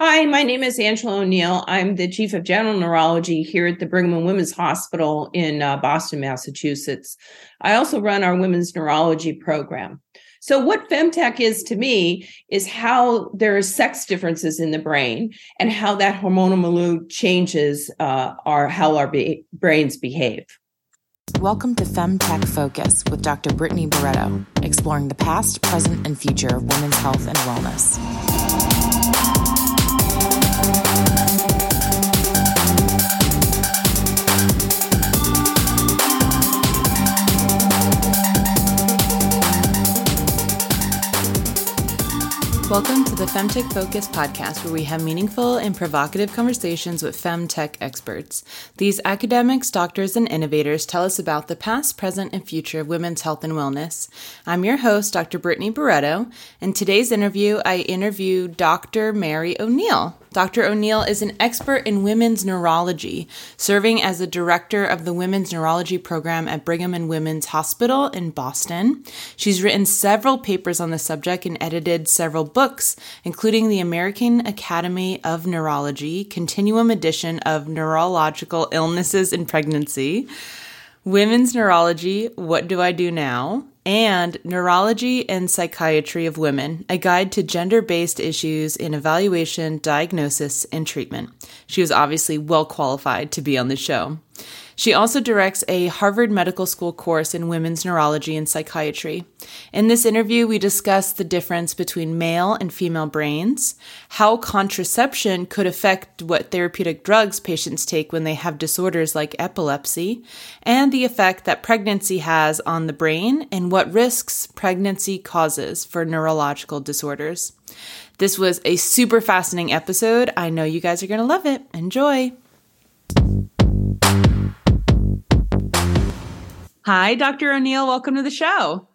Hi, my name is Angela O'Neal. I'm the chief of general neurology here at the Brigham and Women's Hospital in uh, Boston, Massachusetts. I also run our women's neurology program. So, what femtech is to me is how there are sex differences in the brain and how that hormonal milieu changes uh, our how our be- brains behave. Welcome to Femtech Focus with Dr. Brittany Barreto, exploring the past, present, and future of women's health and wellness. Welcome to the Femtech Focus podcast, where we have meaningful and provocative conversations with femtech experts. These academics, doctors, and innovators tell us about the past, present, and future of women's health and wellness. I'm your host, Dr. Brittany Barreto. In today's interview, I interview Dr. Mary O'Neal. Dr. O'Neal is an expert in women's neurology, serving as the director of the Women's Neurology Program at Brigham and Women's Hospital in Boston. She's written several papers on the subject and edited several books, including the American Academy of Neurology Continuum Edition of Neurological Illnesses in Pregnancy, Women's Neurology What Do I Do Now? And Neurology and Psychiatry of Women, a guide to gender based issues in evaluation, diagnosis, and treatment. She was obviously well qualified to be on the show. She also directs a Harvard Medical School course in women's neurology and psychiatry. In this interview, we discuss the difference between male and female brains, how contraception could affect what therapeutic drugs patients take when they have disorders like epilepsy, and the effect that pregnancy has on the brain and what risks pregnancy causes for neurological disorders. This was a super fascinating episode. I know you guys are going to love it. Enjoy. Hi, Dr. O'Neal. Welcome to the show.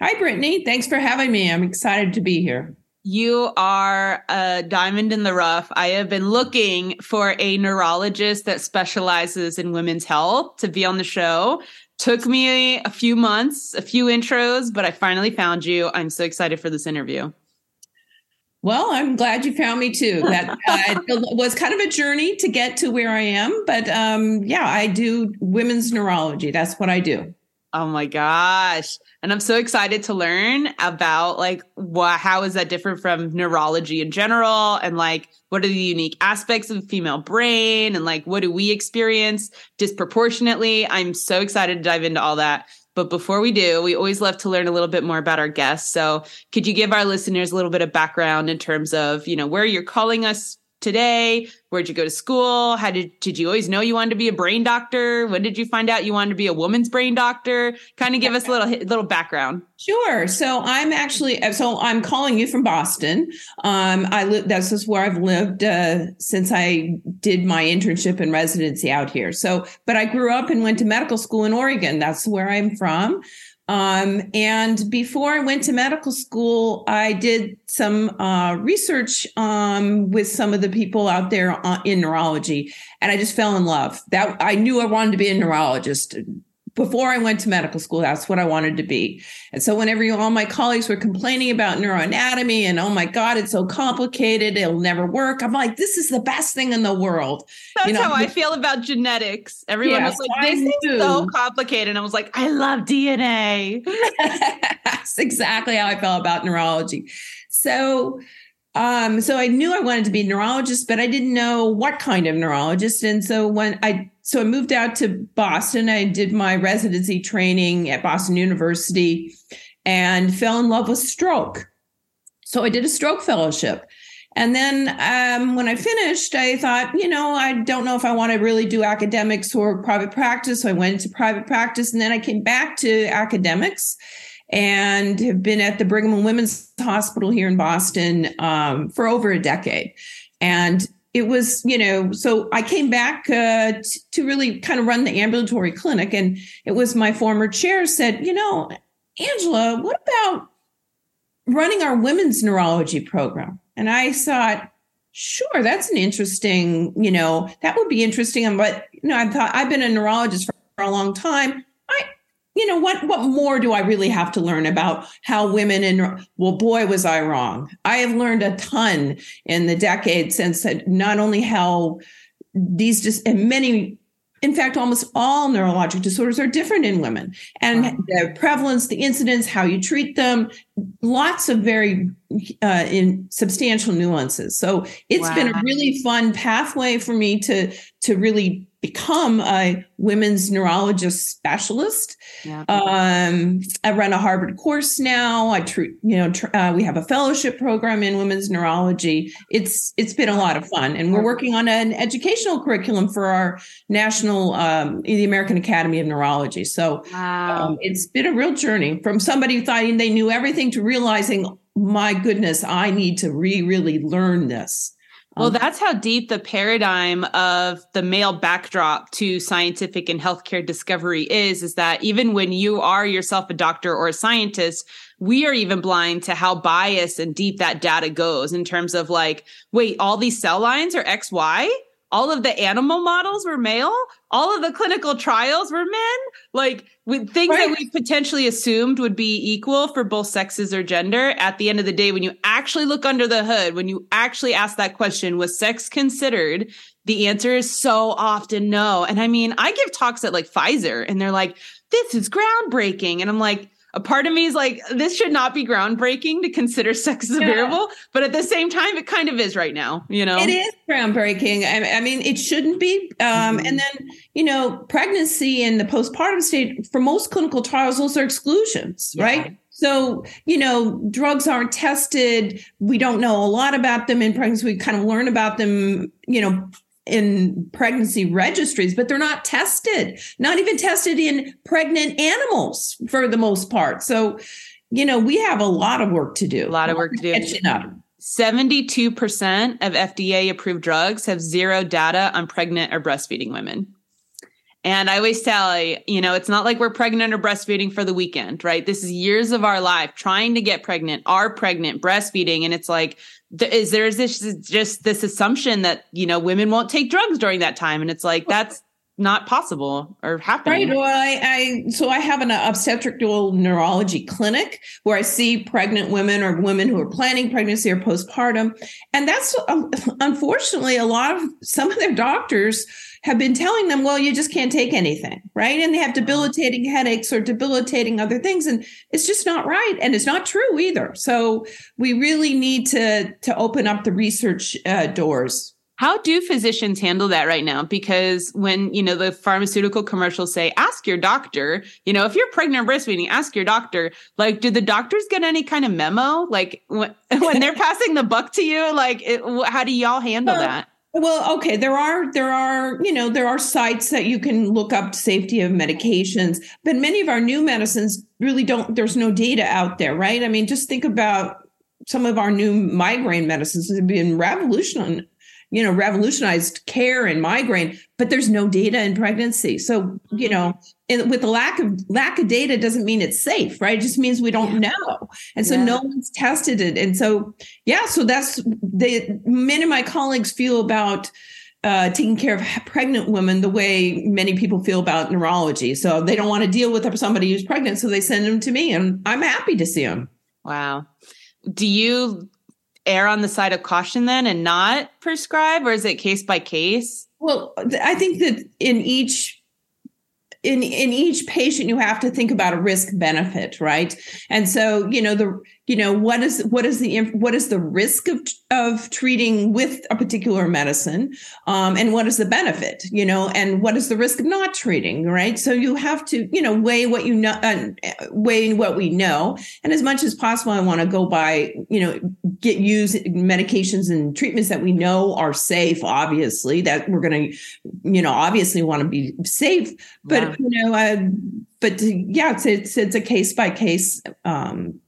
Hi, Brittany. Thanks for having me. I'm excited to be here. You are a diamond in the rough. I have been looking for a neurologist that specializes in women's health to be on the show. Took me a few months, a few intros, but I finally found you. I'm so excited for this interview. Well, I'm glad you found me too. That uh, was kind of a journey to get to where I am, but um, yeah, I do women's neurology. That's what I do. Oh my gosh. And I'm so excited to learn about like what how is that different from neurology in general and like what are the unique aspects of the female brain and like what do we experience disproportionately? I'm so excited to dive into all that. But before we do, we always love to learn a little bit more about our guests. So, could you give our listeners a little bit of background in terms of, you know, where you're calling us today? Where'd you go to school? How did did you always know you wanted to be a brain doctor? When did you find out you wanted to be a woman's brain doctor? Kind of give us a little little background. Sure. So I'm actually so I'm calling you from Boston. Um, I live. This is where I've lived uh, since I did my internship and residency out here. So, but I grew up and went to medical school in Oregon. That's where I'm from. Um, and before I went to medical school, I did some uh, research um, with some of the people out there in neurology, and I just fell in love. That I knew I wanted to be a neurologist before I went to medical school, that's what I wanted to be. And so whenever you, all my colleagues were complaining about neuroanatomy and oh my God, it's so complicated, it'll never work. I'm like, this is the best thing in the world. That's you know, how I feel about genetics. Everyone was like, this is so complicated. And I was like, I love DNA. that's exactly how I felt about neurology. So um, so I knew I wanted to be a neurologist, but I didn't know what kind of neurologist. And so when I so I moved out to Boston, I did my residency training at Boston University and fell in love with stroke. So I did a stroke fellowship. And then um, when I finished, I thought, you know, I don't know if I want to really do academics or private practice. So I went into private practice and then I came back to academics and have been at the Brigham and Women's Hospital here in Boston um, for over a decade. And it was, you know, so I came back uh, t- to really kind of run the ambulatory clinic. And it was my former chair said, you know, Angela, what about running our women's neurology program? And I thought, sure, that's an interesting, you know, that would be interesting. But, you know, I thought I've been a neurologist for a long time. You know what what more do i really have to learn about how women and well boy was i wrong i have learned a ton in the decades since not only how these just and many in fact, almost all neurologic disorders are different in women, and wow. the prevalence, the incidence, how you treat them, lots of very uh, in substantial nuances. So it's wow. been a really fun pathway for me to to really become a women's neurologist specialist. Yeah. Um, I run a Harvard course now. I treat, you know, tr- uh, we have a fellowship program in women's neurology. It's it's been a lot of fun, and we're working on an educational curriculum for our national, um, the American Academy of Neurology. So wow. um, it's been a real journey from somebody who thought they knew everything to realizing, my goodness, I need to re really learn this. Well, um, that's how deep the paradigm of the male backdrop to scientific and healthcare discovery is, is that even when you are yourself a doctor or a scientist, we are even blind to how biased and deep that data goes in terms of like, wait, all these cell lines are XY? all of the animal models were male all of the clinical trials were men like with things right. that we potentially assumed would be equal for both sexes or gender at the end of the day when you actually look under the hood when you actually ask that question was sex considered? The answer is so often no. And i mean i give talks at like pfizer and they're like this is groundbreaking. And i'm like a part of me is like, this should not be groundbreaking to consider sex as a yeah. variable, but at the same time, it kind of is right now. You know, it is groundbreaking. I, I mean, it shouldn't be. Um, mm-hmm. And then, you know, pregnancy and the postpartum state for most clinical trials, those are exclusions, yeah. right? So, you know, drugs aren't tested. We don't know a lot about them in pregnancy. We kind of learn about them, you know, in pregnancy registries, but they're not tested, not even tested in pregnant animals for the most part. So, you know, we have a lot of work to do. A lot of work to do. 72% of FDA approved drugs have zero data on pregnant or breastfeeding women. And I always tell you know, it's not like we're pregnant or breastfeeding for the weekend, right? This is years of our life trying to get pregnant, are pregnant, breastfeeding. And it's like is there is this just this assumption that you know women won't take drugs during that time and it's like that's not possible or happening. Right. Well, I, I so I have an obstetrical neurology clinic where I see pregnant women or women who are planning pregnancy or postpartum, and that's um, unfortunately a lot of some of their doctors have been telling them, well, you just can't take anything, right? And they have debilitating headaches or debilitating other things, and it's just not right, and it's not true either. So we really need to to open up the research uh, doors. How do physicians handle that right now? Because when, you know, the pharmaceutical commercials say, ask your doctor, you know, if you're pregnant or breastfeeding, ask your doctor. Like, do the doctors get any kind of memo? Like when, when they're passing the buck to you, like, it, how do y'all handle well, that? Well, okay, there are there are, you know, there are sites that you can look up safety of medications, but many of our new medicines really don't there's no data out there, right? I mean, just think about some of our new migraine medicines have been revolutionary you know, revolutionized care and migraine, but there's no data in pregnancy. So, you know, and with the lack of lack of data doesn't mean it's safe, right? It just means we don't know. And so yeah. no one's tested it. And so, yeah, so that's the many of my colleagues feel about uh, taking care of pregnant women the way many people feel about neurology. So they don't want to deal with somebody who's pregnant, so they send them to me, and I'm happy to see them. Wow. Do you err on the side of caution then and not prescribe, or is it case by case? Well, I think that in each in in each patient you have to think about a risk benefit right and so you know the you know what is what is the what is the risk of of treating with a particular medicine um, and what is the benefit you know and what is the risk of not treating right? So you have to you know weigh what you know uh, weigh what we know. And as much as possible i want to go by you know get use medications and treatments that we know are safe obviously that we're going to you know obviously want to be safe. But yeah. you know uh, but yeah it's it's, it's a case by case um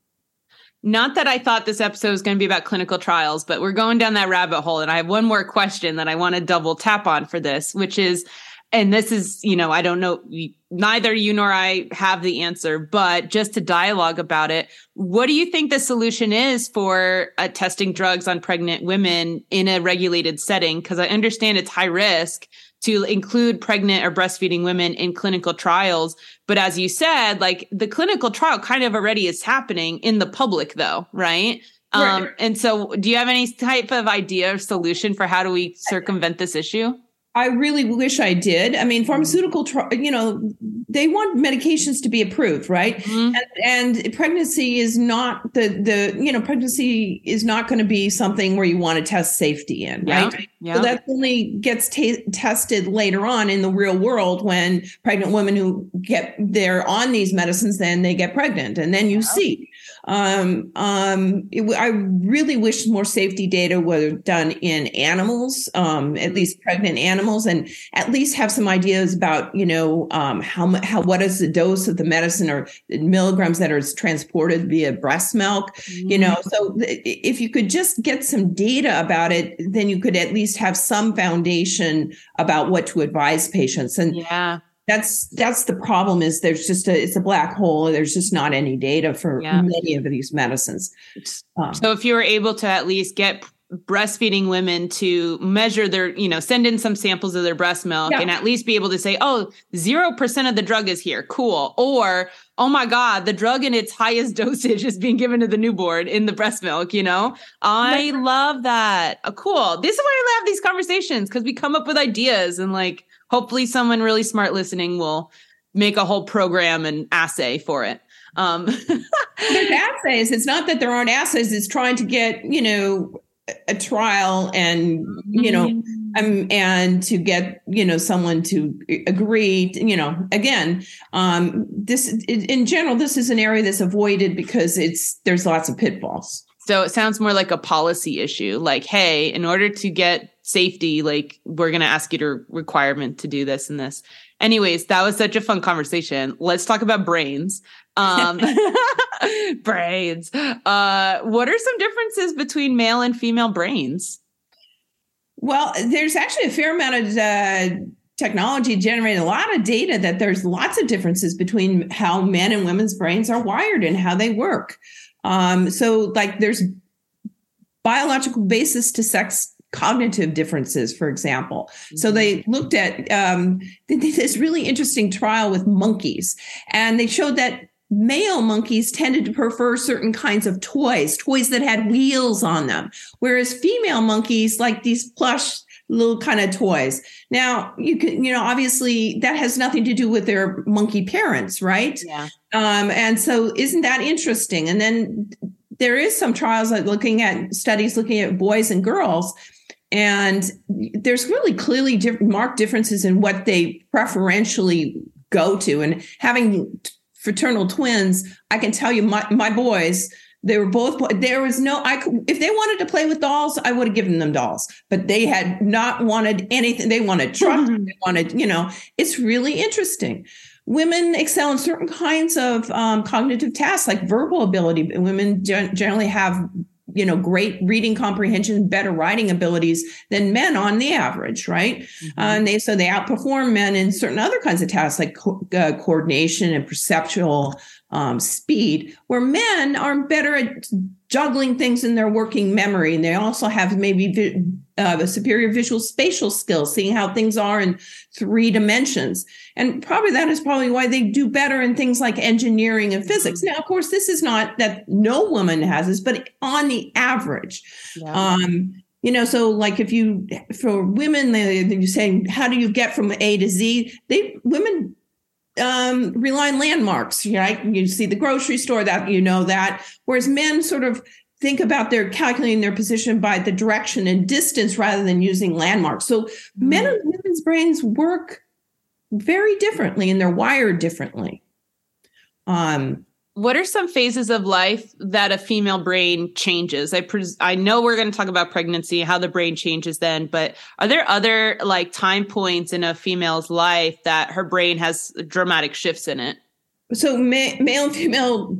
not that I thought this episode was going to be about clinical trials, but we're going down that rabbit hole. And I have one more question that I want to double tap on for this, which is, and this is, you know, I don't know, neither you nor I have the answer, but just to dialogue about it, what do you think the solution is for uh, testing drugs on pregnant women in a regulated setting? Because I understand it's high risk to include pregnant or breastfeeding women in clinical trials. But as you said, like the clinical trial kind of already is happening in the public though, right? right. Um, and so do you have any type of idea or solution for how do we circumvent this issue? I really wish I did. I mean, pharmaceutical, you know, they want medications to be approved, right? Mm-hmm. And, and, pregnancy is not the the you know pregnancy is not going to be something where you want to test safety in, right? Yeah. Yeah. So that only gets t- tested later on in the real world when pregnant women who get they're on these medicines, then they get pregnant, and then you yeah. see. Um, um, it, I really wish more safety data were done in animals, um, at least pregnant animals, and at least have some ideas about, you know, um, how how what is the dose of the medicine or milligrams that are transported via breast milk. Mm-hmm. You know, so if you could just get some data about it, then you could at least have some foundation about what to advise patients. And yeah that's that's the problem is there's just a it's a black hole. There's just not any data for yeah. many of these medicines. Um, so if you were able to at least get breastfeeding women to measure their you know send in some samples of their breast milk yeah. and at least be able to say oh 0% of the drug is here. Cool. Or oh my god the drug in its highest dosage is being given to the newborn in the breast milk you know? I love that. Uh, cool. This is why i love these conversations because we come up with ideas and like hopefully someone really smart listening will make a whole program and assay for it. Um, There's assays. It's not that there aren't assays. It's trying to get, you know, a trial and, you know, mm-hmm. um, and to get, you know, someone to agree, to, you know, again, um, this in general, this is an area that's avoided because it's, there's lots of pitfalls. So it sounds more like a policy issue. Like, hey, in order to get safety, like we're going to ask you to requirement to do this and this. Anyways, that was such a fun conversation. Let's talk about brains. Um, brains. Uh, what are some differences between male and female brains? Well, there's actually a fair amount of uh, technology generating a lot of data that there's lots of differences between how men and women's brains are wired and how they work. Um, so, like, there's biological basis to sex cognitive differences, for example. So they mm-hmm. looked at um, this really interesting trial with monkeys, and they showed that male monkeys tended to prefer certain kinds of toys, toys that had wheels on them, whereas female monkeys like these plush little kind of toys. Now, you can, you know, obviously that has nothing to do with their monkey parents, right? Yeah. Um, and so isn't that interesting? And then there is some trials like looking at studies looking at boys and girls and there's really clearly different marked differences in what they preferentially go to and having fraternal twins i can tell you my, my boys they were both there was no i could if they wanted to play with dolls i would have given them dolls but they had not wanted anything they wanted trucks they wanted you know it's really interesting. Women excel in certain kinds of um, cognitive tasks like verbal ability women generally have you know great reading comprehension better writing abilities than men on the average right? Mm-hmm. uh, and they so they outperform men in certain other kinds of tasks like co- uh, coordination and perceptual um, speed, where men are better at juggling things in their working memory. And they also have maybe vi- uh, a superior visual spatial skills, seeing how things are in three dimensions. And probably that is probably why they do better in things like engineering and physics. Now, of course, this is not that no woman has this, but on the average. Yeah. Um, you know, so like if you for women, they, you saying how do you get from A to Z? They women um, rely on landmarks, right? You see the grocery store, that you know that. Whereas men sort of think about their calculating their position by the direction and distance rather than using landmarks. So mm-hmm. men and women's brains work very differently and they're wired differently. Um, what are some phases of life that a female brain changes? I pres- I know we're going to talk about pregnancy, how the brain changes then, but are there other like time points in a female's life that her brain has dramatic shifts in it? So ma- male and female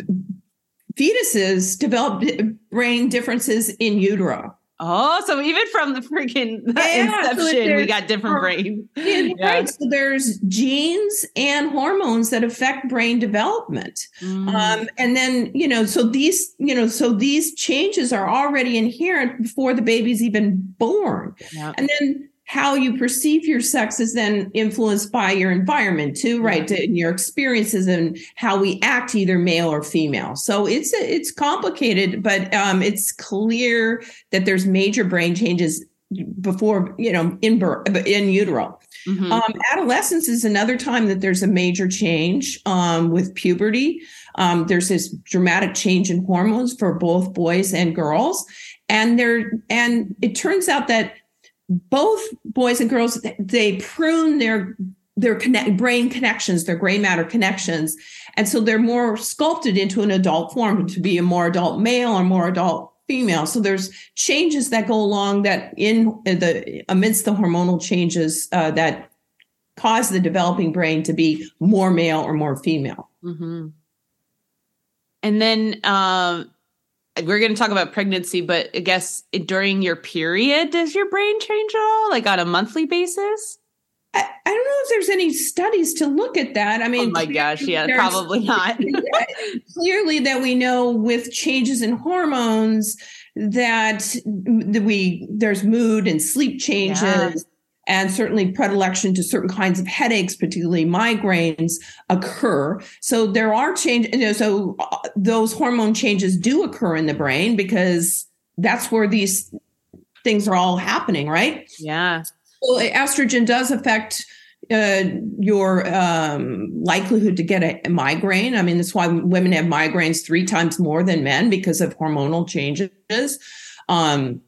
fetuses develop brain differences in utero. Oh, so even from the freaking yeah, inception, so we got different brains. Yeah, yeah. Right. So there's genes and hormones that affect brain development. Mm. Um, and then, you know, so these, you know, so these changes are already inherent before the baby's even born. And then how you perceive your sex is then influenced by your environment too, right? Yeah. And your experiences and how we act, either male or female. So it's it's complicated, but um, it's clear that there's major brain changes before you know in birth, in utero. Mm-hmm. Um, adolescence is another time that there's a major change um, with puberty. Um, there's this dramatic change in hormones for both boys and girls, and there and it turns out that both boys and girls they prune their their connect, brain connections, their gray matter connections, and so they're more sculpted into an adult form to be a more adult male or more adult female. So there's changes that go along that in the amidst the hormonal changes uh, that cause the developing brain to be more male or more female. Mm-hmm. And then um, we're going to talk about pregnancy, but I guess during your period, does your brain change at all, like on a monthly basis? I, I don't know if there's any studies to look at that. I mean, oh my gosh, yeah, probably not. clearly, that we know with changes in hormones that we there's mood and sleep changes. Yeah and certainly predilection to certain kinds of headaches, particularly migraines, occur. So there are changes. You know, so uh, those hormone changes do occur in the brain because that's where these things are all happening, right? Yeah. So estrogen does affect uh, your um, likelihood to get a, a, migraine. I mean, that's why women have migraines three times more than men because of hormonal changes. Um,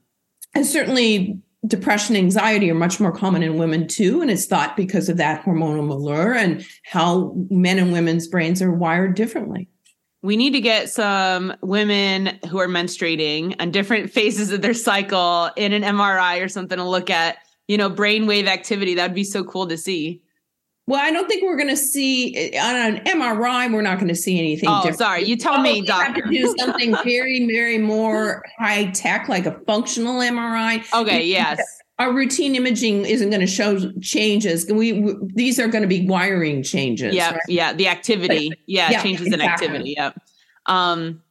and certainly depression anxiety are much more common in women too and it's thought because of that hormonal allure and how men and women's brains are wired differently. We need to get some women who are menstruating on different phases of their cycle in an mri or something to look at you know brainwave activity. That would be so cool to see well, I don't think we're going to see on an MRI. We're not going to see anything. Oh, different. sorry, you tell me, doctor. Have to do something very, very more high tech, like a functional MRI. Okay, yes. Our routine imaging isn't going to show changes. We, we these are going to be wiring changes. Yeah, right? yeah. The activity, yeah, yeah changes exactly. in activity. Yeah. Um,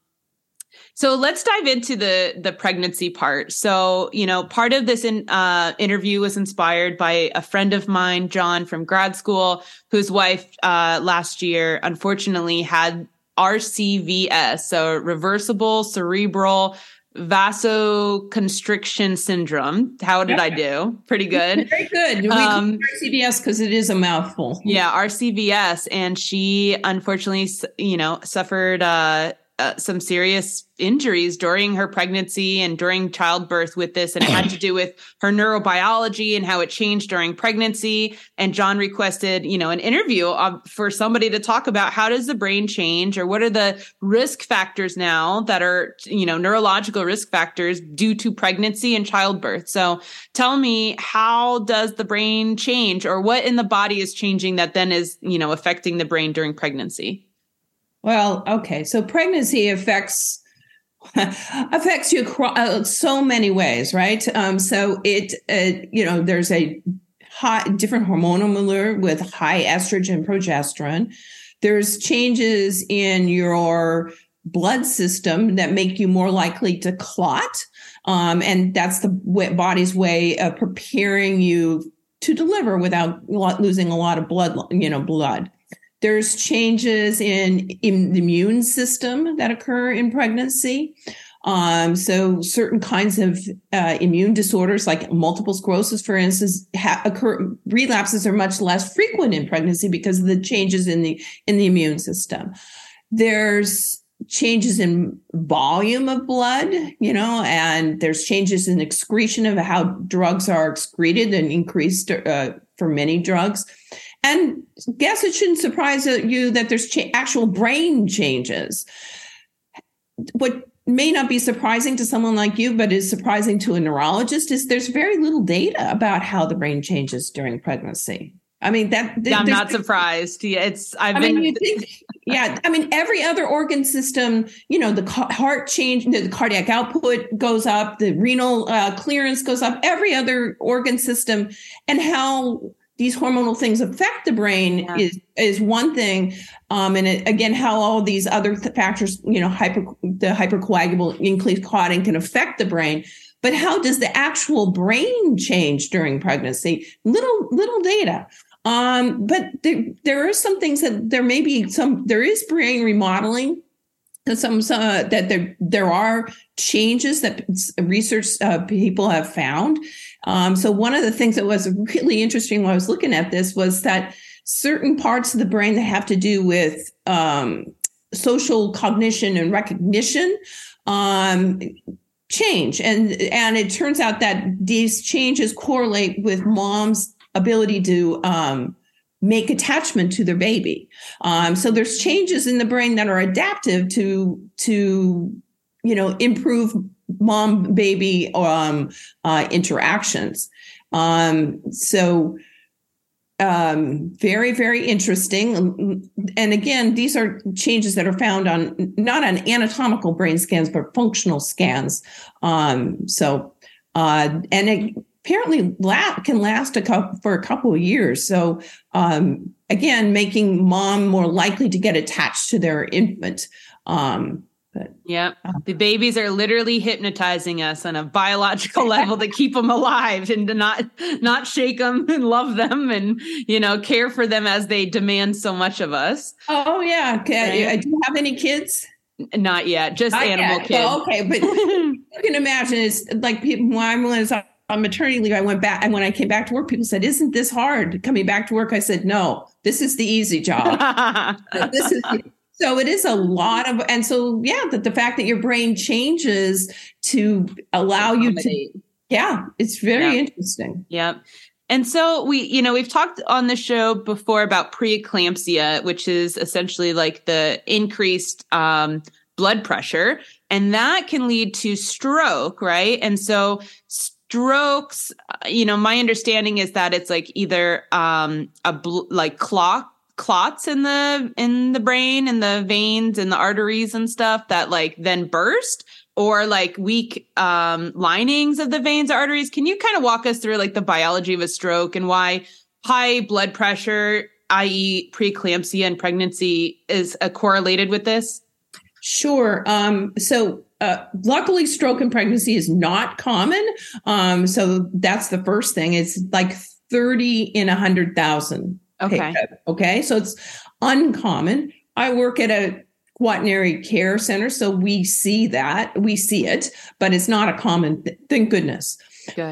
so let's dive into the the pregnancy part. So, you know, part of this in, uh, interview was inspired by a friend of mine, John from grad school, whose wife uh, last year unfortunately had RCVS, so reversible cerebral vasoconstriction syndrome. How did I do? Pretty good. Very good. Um, RCVS because it is a mouthful. Yeah, RCVS, and she unfortunately, you know, suffered uh, uh, some serious injuries during her pregnancy and during childbirth with this and it had to do with her neurobiology and how it changed during pregnancy. And john requested you know an interview of, for somebody to talk about how does the brain change or what are the risk factors now that are you know neurological risk factors due to pregnancy and childbirth. So tell me how does the brain change or what in the body is changing that then is you know affecting the brain during pregnancy well, okay. So pregnancy affects affects you uh, so many ways, right? Um, so it, uh, you know, there's a high, different hormonal milieu with high estrogen, progesterone. There's changes in your blood system that make you more likely to clot, um, and that's the body's way of preparing you to deliver without losing a lot of blood, you know, blood. There's changes in, in the immune system that occur in pregnancy. Um, so certain kinds of uh, immune disorders, like multiple sclerosis, for instance, ha- occur. Relapses are much less frequent in pregnancy because of the changes in the in the immune system. There's changes in volume of blood, you know, and there's changes in excretion of how drugs are excreted and increased uh, for many drugs. And guess it shouldn't surprise you that there's cha- actual brain changes. What may not be surprising to someone like you, but is surprising to a neurologist, is there's very little data about how the brain changes during pregnancy. I mean that. Th- I'm not surprised. Yeah, it's. I've I been. Mean, you think, yeah, I mean every other organ system. You know, the ca- heart change, the cardiac output goes up, the renal uh, clearance goes up. Every other organ system, and how these hormonal things affect the brain yeah. is is one thing um, and it, again how all these other th- factors you know hyper the hypercoagulable increased clotting can affect the brain but how does the actual brain change during pregnancy? Little little data. Um, but there, there are some things that there may be some there is brain remodeling some, some uh, that there there are changes that research uh, people have found. Um, so one of the things that was really interesting when I was looking at this was that certain parts of the brain that have to do with um, social cognition and recognition um, change, and and it turns out that these changes correlate with mom's ability to um, make attachment to their baby. Um, so there's changes in the brain that are adaptive to to you know improve mom baby um, uh, interactions. Um, so um, very very interesting. And again, these are changes that are found on not on anatomical brain scans but functional scans. Um, so uh, and it, apparently la- can last a couple for a couple of years. So um, again, making mom more likely to get attached to their infant. Um, but, yeah, uh, the babies are literally hypnotizing us on a biological level to keep them alive and to not not shake them and love them and you know care for them as they demand so much of us. Oh yeah, okay. Right? Do you have any kids? Not yet, just Not animal yet. kids. Oh, okay, but you can imagine it's like people when I was on maternity leave, I went back, and when I came back to work, people said, "Isn't this hard coming back to work?" I said, "No, this is the easy job. this is." So it is a lot of, and so yeah, that the fact that your brain changes to allow you to, yeah, it's very interesting. Yep. And so we, you know, we've talked on the show before about preeclampsia, which is essentially like the increased um, blood pressure, and that can lead to stroke, right? And so strokes uh, you know my understanding is that it's like either um a bl- like clot clots in the in the brain and the veins and the arteries and stuff that like then burst or like weak um linings of the veins or arteries can you kind of walk us through like the biology of a stroke and why high blood pressure i.e preeclampsia and pregnancy is uh, correlated with this Sure. Um, so uh, luckily, stroke in pregnancy is not common. Um, so that's the first thing. It's like 30 in 100,000. Okay. Okay. So it's uncommon. I work at a quaternary care center. So we see that, we see it, but it's not a common, th- thank goodness.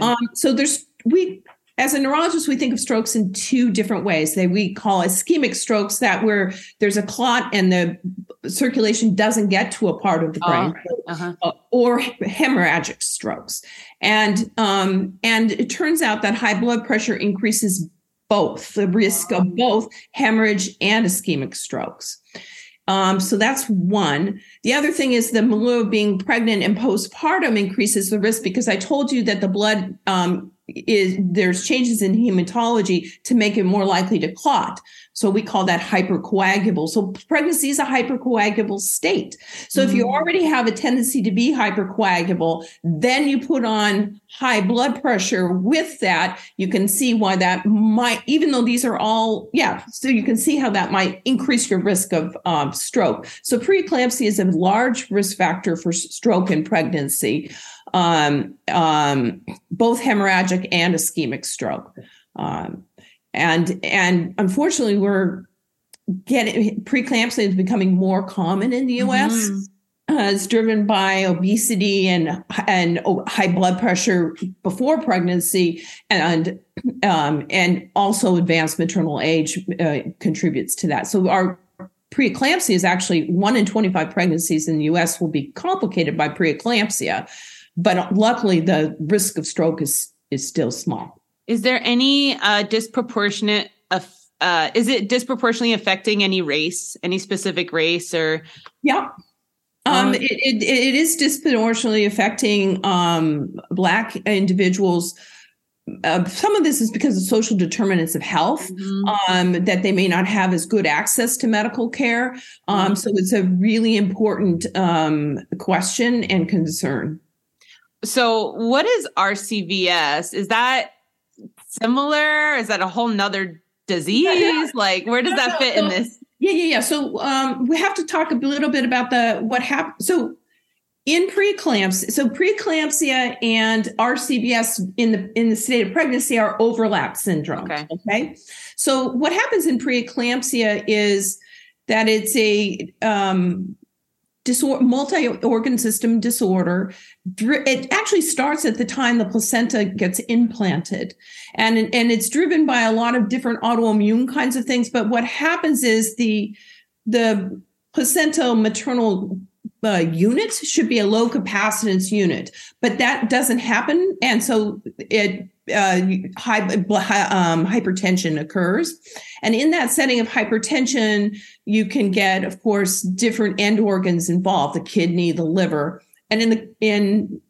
Um, so there's, we as a neurologist, we think of strokes in two different ways. They we call ischemic strokes that where there's a clot and the circulation doesn't get to a part of the brain, oh, uh-huh. uh, or hemorrhagic strokes. And um, and it turns out that high blood pressure increases both the risk of both hemorrhage and ischemic strokes. Um, so that's one. The other thing is the milieu being pregnant and postpartum increases the risk because I told you that the blood um, is there's changes in hematology to make it more likely to clot. So we call that hypercoagulable. So pregnancy is a hypercoagulable state. So mm-hmm. if you mm. already have a tendency to be hypercoagulable, then you put on high blood pressure with that, you can see why that might, even though these are all, yeah, so you can see how that might increase your risk of um, stroke. So preeclampsia is a large risk factor for stroke in pregnancy, um, um, both hemorrhagic and ischemic stroke. Um, and and unfortunately we're getting preeclampsia is becoming more common in the us mm-hmm. uh, it's driven by obesity and and high blood pressure before pregnancy and um, and also advanced maternal age uh, contributes to that so our preeclampsia is actually one in 25 pregnancies in the us will be complicated by preeclampsia but luckily the risk of stroke is is still small is there any uh, disproportionate? Uh, is it disproportionately affecting any race, any specific race, or? Yeah, um, um it, it, it is disproportionately affecting um, Black individuals. Uh, some of this is because of social determinants of health, mm-hmm. um, that they may not have as good access to medical care. Um, mm-hmm. So it's a really important um, question and concern. So, what is RCVS? Is that similar? Is that a whole nother disease? Yeah, yeah. Like, where does that fit in this? Yeah, yeah, yeah. So um, we have to talk a little bit about the what happened. So in preeclampsia so preeclampsia and rcvs in the in the state of pregnancy are overlap syndrome Okay. okay so what happens in preeclampsia is that it's a um disorder multi-organ system disorder. It actually starts at the time the placenta gets implanted. And and it's driven by a lot of different autoimmune kinds of things but what happens is the the placental maternal uh, unit should be a low capacitance unit, but that doesn't happen, and so it uh, high, um, hypertension occurs. And in that setting of hypertension, you can get, of course, different end organs involved: the kidney, the liver, and in the in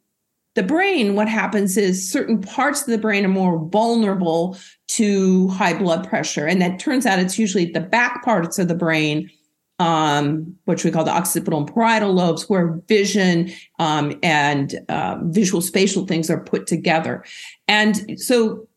the brain, what happens is certain parts of the brain are more vulnerable to high blood pressure, and that turns out it's usually the back parts of the brain um, which we call the occipital and parietal lobes, where vision um, and uh, visual spatial things are put together. And so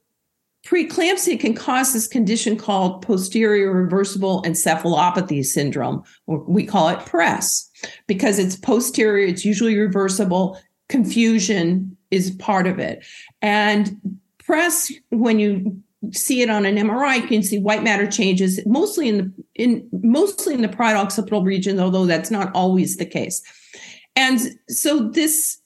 preeclampsia can cause this condition called posterior reversible encephalopathy syndrome, or we call it PRES, because it's posterior, it's usually reversible. Confusion is part of it. And PRES, when you see it on an MRI, you can see white matter changes mostly in the in mostly in the parietal region, although that's not always the case. And so this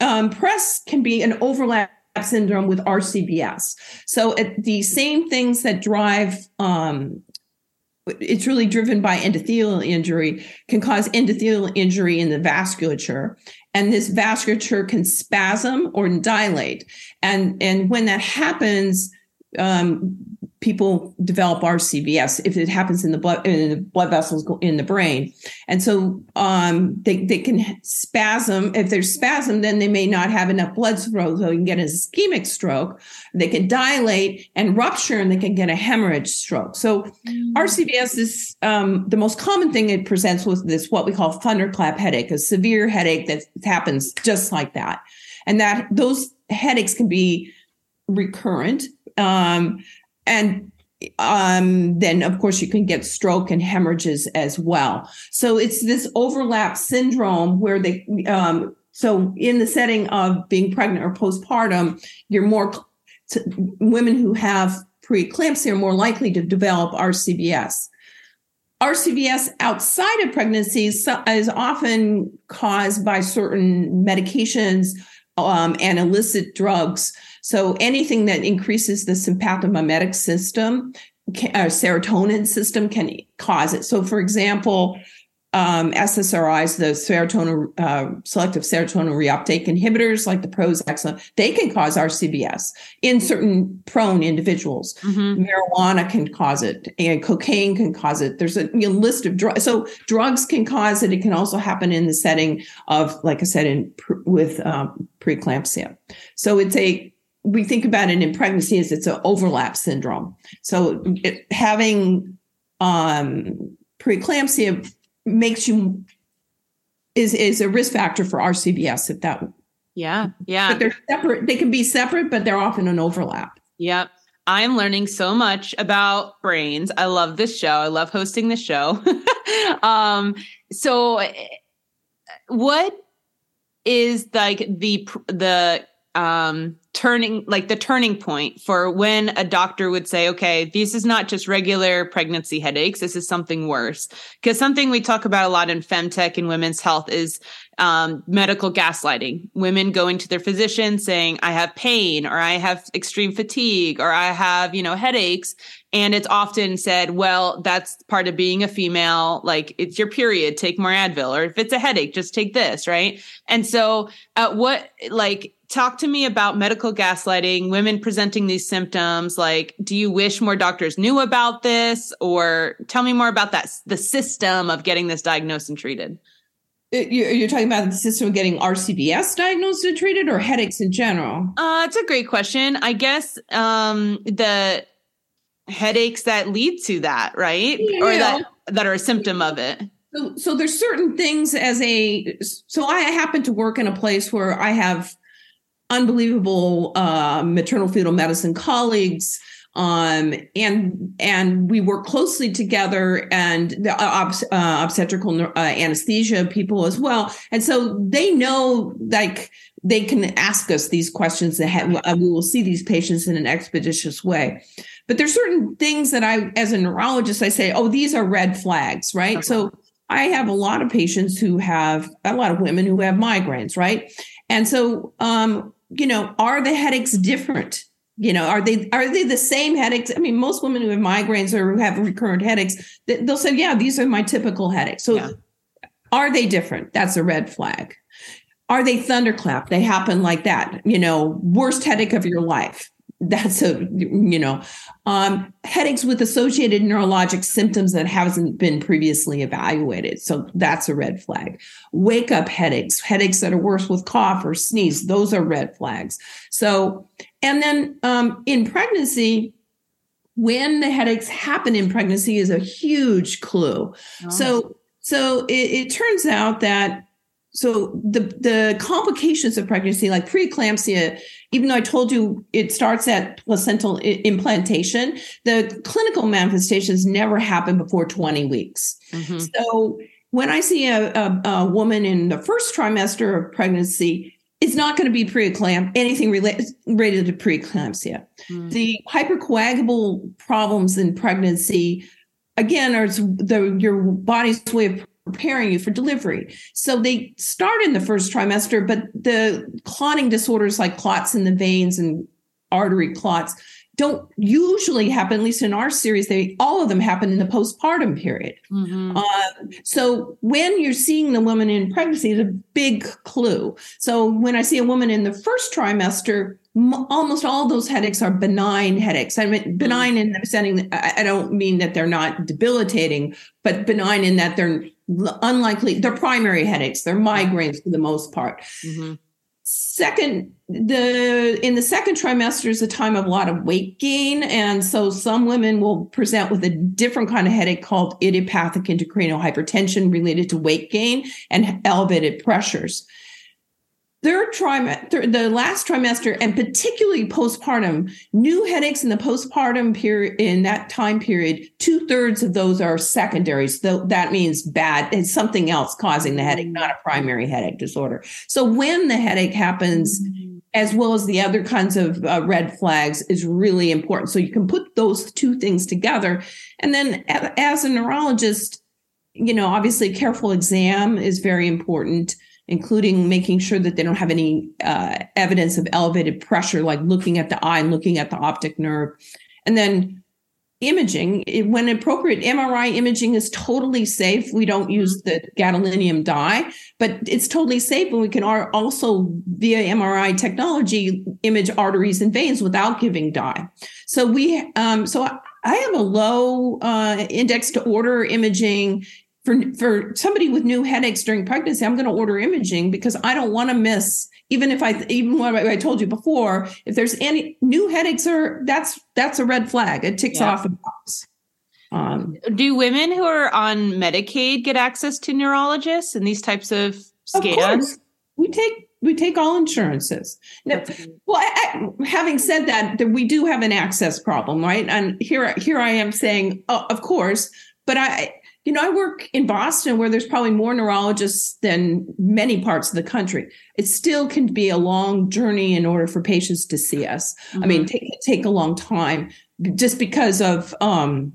um, PRES can be an overlap syndrome with RCVS. So it, the same things that drive um, it's really driven by endothelial injury can cause endothelial injury in the vasculature and this vasculature can spasm or dilate and and when that happens um, people develop RCVS if it happens in the blood in the blood vessels in the brain, and so um, they they can spasm. If there's spasm, then they may not have enough blood flow, so you can get an ischemic stroke. They can dilate and rupture, and they can get a hemorrhage stroke. So mm. RCVS is um, the most common thing it presents with this what we call thunderclap headache, a severe headache that happens just like that, and that those headaches can be recurrent um, and um, then of course you can get stroke and hemorrhages as well. So it's this overlap syndrome where they, um, so in the setting of being pregnant or postpartum, you're more women who have preeclampsia are more likely to develop RCVS. RCVS outside of pregnancy is, is often caused by certain medications um, and illicit drugs so anything that increases the sympathomimetic system, uh, serotonin system can cause it. So for example, um, SSRIs, the serotonin uh, selective serotonin reuptake inhibitors, like the Prozac, they can cause RCVS in certain prone individuals. Mm-hmm. Marijuana can cause it, and cocaine can cause it. There's a you know, list of drugs. So drugs can cause it. It can also happen in the setting of, like I said, in with um, preeclampsia. So it's a we think about it in pregnancy as it's an overlap syndrome. So it, having um, preeclampsia makes you is is a risk factor for RCVS if that. Yeah, yeah. But they're separate. They can be separate, but they're often an overlap. Yep. I'm learning so much about brains. I love this show. I love hosting this show. um, so, what is like the the um turning like the turning point for when a doctor would say okay this is not just regular pregnancy headaches this is something worse. Because something we talk about a lot in femtech and women's health is um, medical gaslighting. Women going to their physician saying i have pain or i have extreme fatigue or i have you know headaches. And it's often said well that's part of being a female like it's your period take more advil or if it's a headache just take this right? And so uh, what like talk to me about medical gaslighting, women presenting these symptoms. Like, do you wish more doctors knew about this? Or tell me more about that, the system of getting this diagnosed and treated. Uh, you're talking about the system of getting RCVS diagnosed and treated or headaches in general? Uh, it's a great question. I guess um, the headaches that lead to that, right? Yeah. Or that, that are a symptom of it. So, so there's certain things as a, so I happen to work in a place where I have unbelievable uh, maternal fetal medicine colleagues um, and and we work closely together, and the uh, uh, obstetrical uh, anesthesia people as well, and so they know like they can ask us these questions that have, uh, we will see these patients in an expeditious way. But there's certain things that I, as a neurologist, I say, oh, these are red flags, right? Okay. So I have a lot of patients who have a lot of women who have migraines, right? And so, um, you know, are the headaches different? You know, are they are they the same headaches? I mean, most women who have migraines or who have recurrent headaches, they'll say, "Yeah, these are my typical headaches." So, yeah. are they different? That's a red flag. Are they thunderclap? They happen like that. You know, worst headache of your life that's a you know um, headaches with associated neurologic symptoms that hasn't been previously evaluated. So that's a red flag. Wake up headaches headaches that are worse with cough or sneeze those are red flags. So and then um, in pregnancy when the headaches happen in pregnancy is a huge clue. Oh. so so it, it turns out that so the the complications of pregnancy like preeclampsia even though i told you it starts at placental implantation the clinical manifestations never happen before 20 weeks mm-hmm. so when i see a, a, a, woman in the first trimester of pregnancy it's not going to be preeclamp anything related, related to preeclampsia mm. the hypercoagulable problems in pregnancy again are the your body's way of preparing you for delivery. So they start in the first trimester, but the clotting disorders like clots in the veins and artery clots don't usually happen, at least in our series, they all of them happen in the postpartum period. Mm-hmm. Uh, so when you're seeing the woman in pregnancy, it's a big clue. So when I see a woman in the first trimester, almost all those headaches are benign headaches. I mean, mm-hmm. benign in the setting, I, I don't mean that they're not debilitating, but benign in that they're unlikely, they're primary headaches, they're migraines for the most part. Mm-hmm. Second, the in the second trimester is a time of a lot of weight gain, and so some women will present with a different kind of headache called idiopathic intracranial hypertension related to weight gain and elevated pressures third trimester, the last trimester, and particularly postpartum, new headaches in the postpartum period, in that time period, two thirds of those are secondaries. So that means bad, it's something else causing the headache, not a primary headache disorder. So when the headache happens, as well as the other kinds of uh, red flags, is really important. So you can put those two things together. And then as a neurologist, you know, obviously, careful exam is very important including making sure that they don't have any uh, evidence of elevated pressure, like looking at the eye and looking at the optic nerve. And then imaging, when appropriate, MRI imaging is totally safe. We don't use the gadolinium dye, but it's totally safe. And we can also, via MRI technology, image arteries and veins without giving dye. So we, um, so I have a low uh, index to order imaging for for somebody with new headaches during pregnancy, I'm going to order imaging because I don't want to miss. Even if I even what I told you before, if there's any new headaches, are that's that's a red flag. It ticks yeah. off a box. Um, Do women who are on Medicaid get access to neurologists and these types of scans? Of we take we take all insurances. Now, well, I, I, having said that, that, we do have an access problem, right? And here here I am saying, oh, of course, but I you know, I work in Boston where there's probably more neurologists than many parts of the country. It still can be a long journey in order for patients to see us. Mm-hmm. I mean, mm-hmm. take take a long time just because of um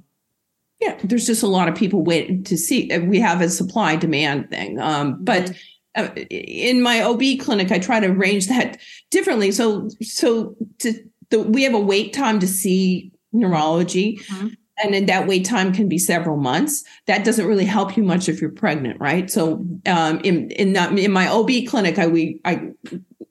yeah, there's just a lot of people waiting to see. We have a supply demand thing. Um, but mm-hmm. Uh, in my OB clinic, I try to arrange that differently. So, so to the, we have a wait time to see neurology. Mm-hmm and then that wait time can be several months. That doesn't really help you much if you're pregnant, right? So, um, in in, in my OB clinic, I we I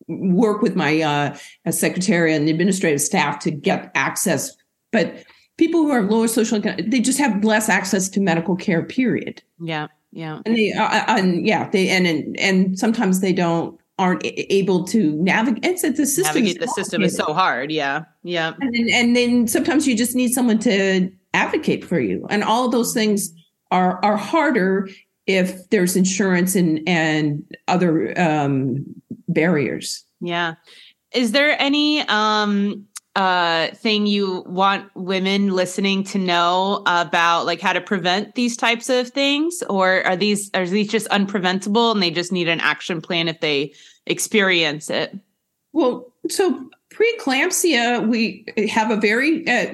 work with my uh, secretary and the administrative staff to get access, but people who are lower social they just have less access to medical care. Period. Yeah, yeah, and they uh, uh and yeah they and and, and sometimes they don't aren't able to navigate. It's, the system. Navigate the system is so hard. Yeah, yeah. And then, and then sometimes you just need someone to advocate for you. And all of those things are are harder if there's insurance and and other um, barriers. Yeah. Is there any um uh, thing you want women listening to know about, like how to prevent these types of things, or are these are these just unpreventable and they just need an action plan if they experience it? Well, so preeclampsia, we have a very uh,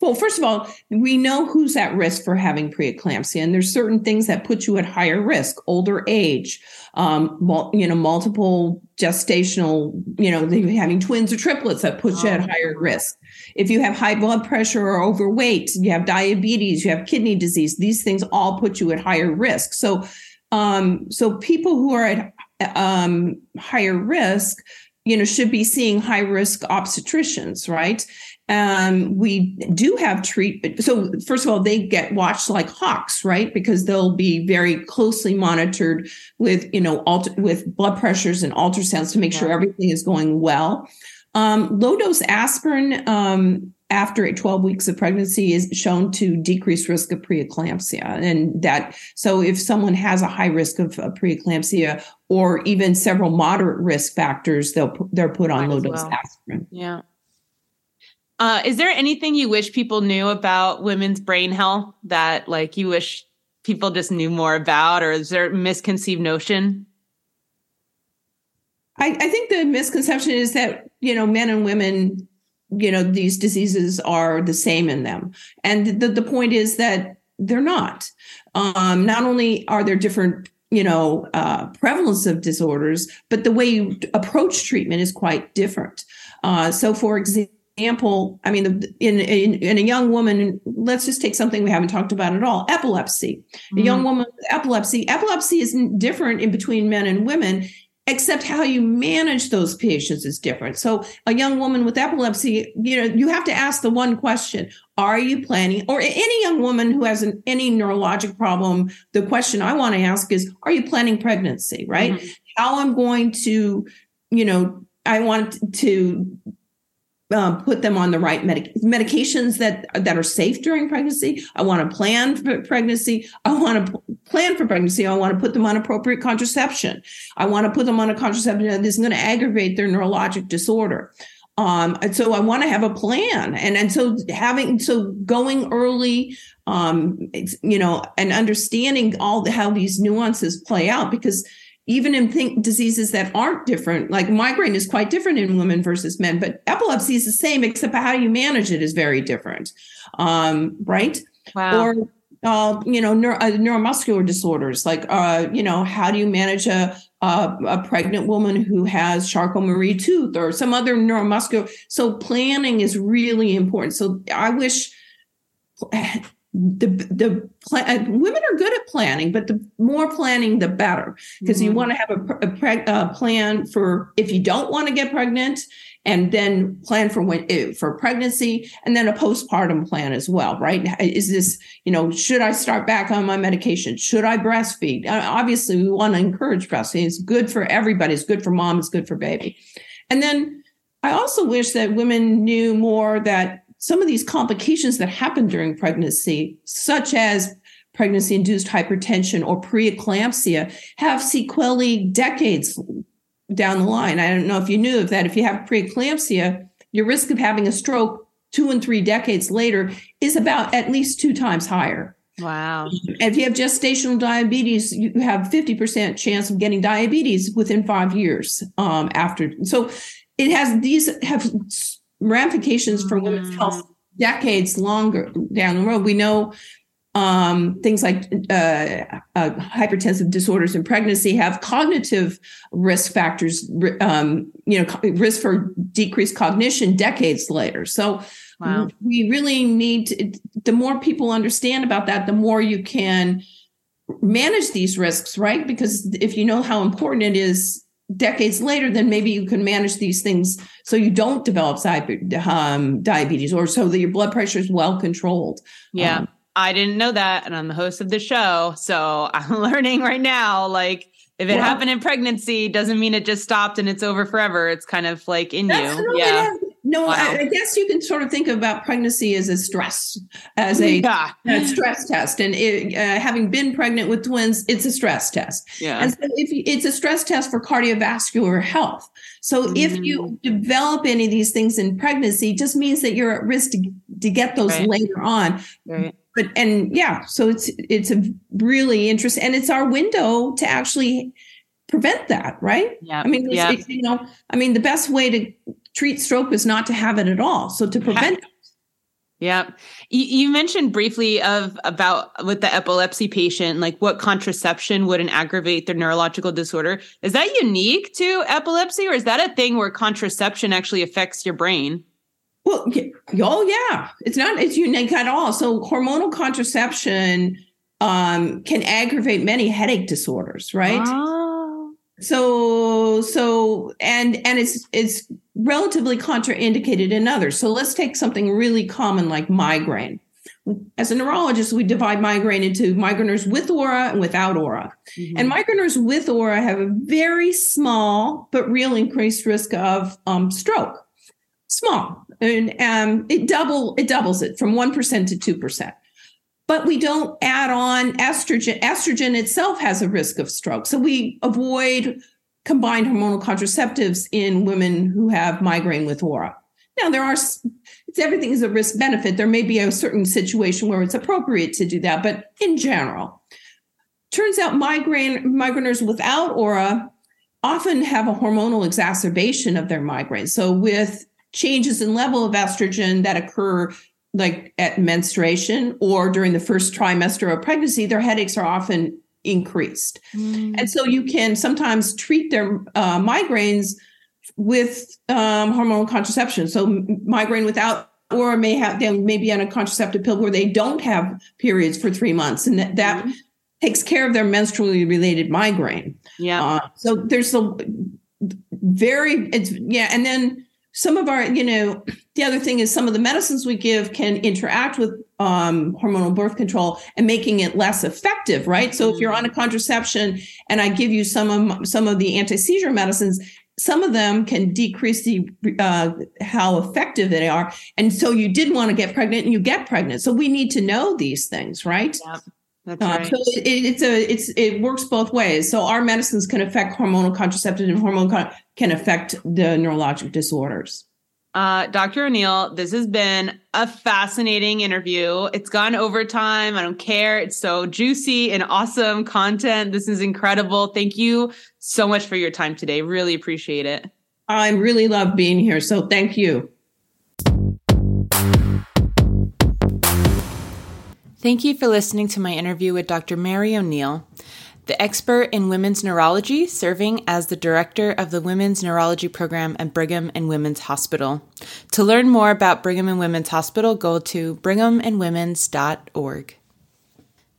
well. First of all, we know who's at risk for having preeclampsia, and there's certain things that put you at higher risk: older age, um, you know, multiple gestational, you know, having twins or triplets that puts you at higher risk. If you have high blood pressure or overweight, you have diabetes, you have kidney disease. These things all put you at higher risk. So, um, so people who are at um, higher risk you know, should be seeing high risk obstetricians, right? Um, we do have treatment. So first of all, they get watched like hawks, right? Because they'll be very closely monitored with, you know, alter, with blood pressures and ultrasounds to make yeah. sure everything is going well. Um, low dose aspirin um, after 12 weeks of pregnancy is shown to decrease risk of preeclampsia. And that so if someone has a high risk of uh, preeclampsia or even several moderate risk factors they'll they're put on low dose well. aspirin. Yeah. Uh, is there anything you wish people knew about women's brain health that like you wish people just knew more about or is there a misconceived notion? I, I think the misconception is that you know men and women you know these diseases are the same in them. And the, the point is that they're not. Um, not only are there different you know uh, prevalence of disorders but the way you approach treatment is quite different. Uh, so for example i mean in, in, in a young woman let's just take something we haven't talked about at all epilepsy. Mm-hmm. a young woman with epilepsy epilepsy is different in between men and women except how you manage those patients is different. So a young woman with epilepsy, you know, you have to ask the one question, are you planning or any young woman who has an, any neurologic problem, the question I want to ask is, are you planning pregnancy, right? Mm-hmm. How I'm going to, you know, I want to um, put them on the right medic- medications that that are safe during pregnancy. I want to plan for pregnancy. I want to plan for pregnancy. I want to put them on appropriate contraception. I want to put them on a contraception that isn't going to aggravate their neurologic disorder. Um, and so I want to have a plan, and and so having so going early, um, you know, and understanding all the, how these nuances play out because even in think diseases that aren't different, like migraine is quite different in women versus men, but epilepsy is the same, except how you manage it is very different. Um, right? Wow. Or uh, you know, neuro, uh, neuromuscular disorders, like uh, you know, how do you manage a, a, a pregnant woman who has Charcot-Marie tooth or some other neuromuscular? So planning is really important. So I wish the the plan, uh, women are good at planning, but the more planning, the better, because mm-hmm. you want to have a, a, a, uh, plan for if you don't want to get pregnant, and then plan for when eh, for pregnancy, and then a postpartum plan as well. Right? Is this you know should I start back on my medication? Should I breastfeed? Uh, obviously, we want to encourage breastfeeding. It's good for everybody. It's good for mom. It's good for baby, and then I also wish that women knew more that some of these complications that happen during pregnancy, such as pregnancy induced hypertension or preeclampsia, have sequelae decades down the line. I don't know if you knew of that. If you have preeclampsia, your risk of having a stroke two and three decades later is about at least two times higher. Wow. if you have gestational diabetes, you have 50% chance of getting diabetes within five years um, after. So it has these have ramifications for women's health mm. decades longer down the road. We know um, things like uh, uh, hypertensive disorders in pregnancy have cognitive risk factors, um, you know, risk for decreased cognition decades later. So wow. we really need to, the more people understand about that, the more you can manage these risks, right? Because if you know how important it is decades later, then maybe you can manage these things so you don't develop um, diabetes or so that your blood pressure is well controlled. Yeah. Um, I didn't know that. And I'm the host of the show. So I'm learning right now, like, if it happened in pregnancy, doesn't mean it just stopped and it's over forever. It's kind of like in you. yeah. No, wow. I, I, guess you can sort of think about pregnancy as a stress, as a, yeah. a stress test. And it, uh, having been pregnant with twins, it's a stress test. Yeah. And so if you, it's a stress test for cardiovascular health. So mm. if you mm. develop any of these things in pregnancy, just means that you're at risk to, to get those right. later on. Right. But and yeah, so it's it's a really interesting, and it's our window to actually prevent that, right? Yeah. I mean, yeah. you know, I mean, the best way to treat stroke is not to have it at all. So to prevent. Yeah. You, mentioned briefly of about with the epilepsy patient, like what contraception wouldn't aggravate their neurological disorder. Is that unique to epilepsy or is that a thing where contraception actually affects your brain? Well, oh yeah, it's not it's unique at all. So hormonal contraception um, can aggravate many headache disorders, right? Oh. So so and and it's it's relatively contraindicated in others. So let's take something really common like migraine. As a neurologist, we divide migraine into migraineurs with aura and without aura. Mm-hmm. And migraineurs with aura have a very small but real increased risk of um, stroke. Small, and um, it double it doubles it from one percent to two percent. But we don't add on estrogen. Estrogen itself has a risk of stroke, so we avoid combined hormonal contraceptives in women who have migraine with aura. Now there are it's everything is a risk benefit. There may be a certain situation where it's appropriate to do that, but in general, turns out migraine migraineurs without aura often have a hormonal exacerbation of their migraine. So with changes in level of estrogen that occur like at menstruation or during the first trimester of pregnancy, their headaches are often increased. Mm. And so you can sometimes treat their uh, migraines with um, hormonal contraception. So migraine without or may have they may be on a contraceptive pill where they don't have periods for three months, and that, that mm. takes care of their menstrually related migraine. Yeah. Uh, so there's a very it's yeah, and then some of our, you know, the other thing is some of the medicines we give can interact with um, hormonal birth control and making it less effective, right? So if you're on a contraception and I give you some of some of the anti seizure medicines, some of them can decrease the uh, how effective they are, and so you did want to get pregnant and you get pregnant. So we need to know these things, right? Yep. That's right. Uh, so it, it's a it's it works both ways. So our medicines can affect hormonal contraceptive and hormone con- can affect the neurologic disorders. Uh, Dr. O'Neal, this has been a fascinating interview. It's gone over time. I don't care. It's so juicy and awesome content. This is incredible. Thank you so much for your time today. Really appreciate it. I really love being here. So thank you. Thank you for listening to my interview with Dr. Mary O'Neal, the expert in women's neurology, serving as the director of the Women's Neurology Program at Brigham and Women's Hospital. To learn more about Brigham and Women's Hospital, go to brighamandwomens.org.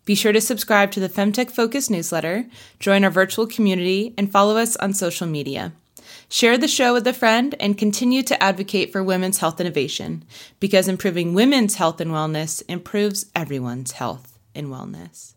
Be sure to subscribe to the Femtech Focus newsletter, join our virtual community, and follow us on social media. Share the show with a friend and continue to advocate for women's health innovation because improving women's health and wellness improves everyone's health and wellness.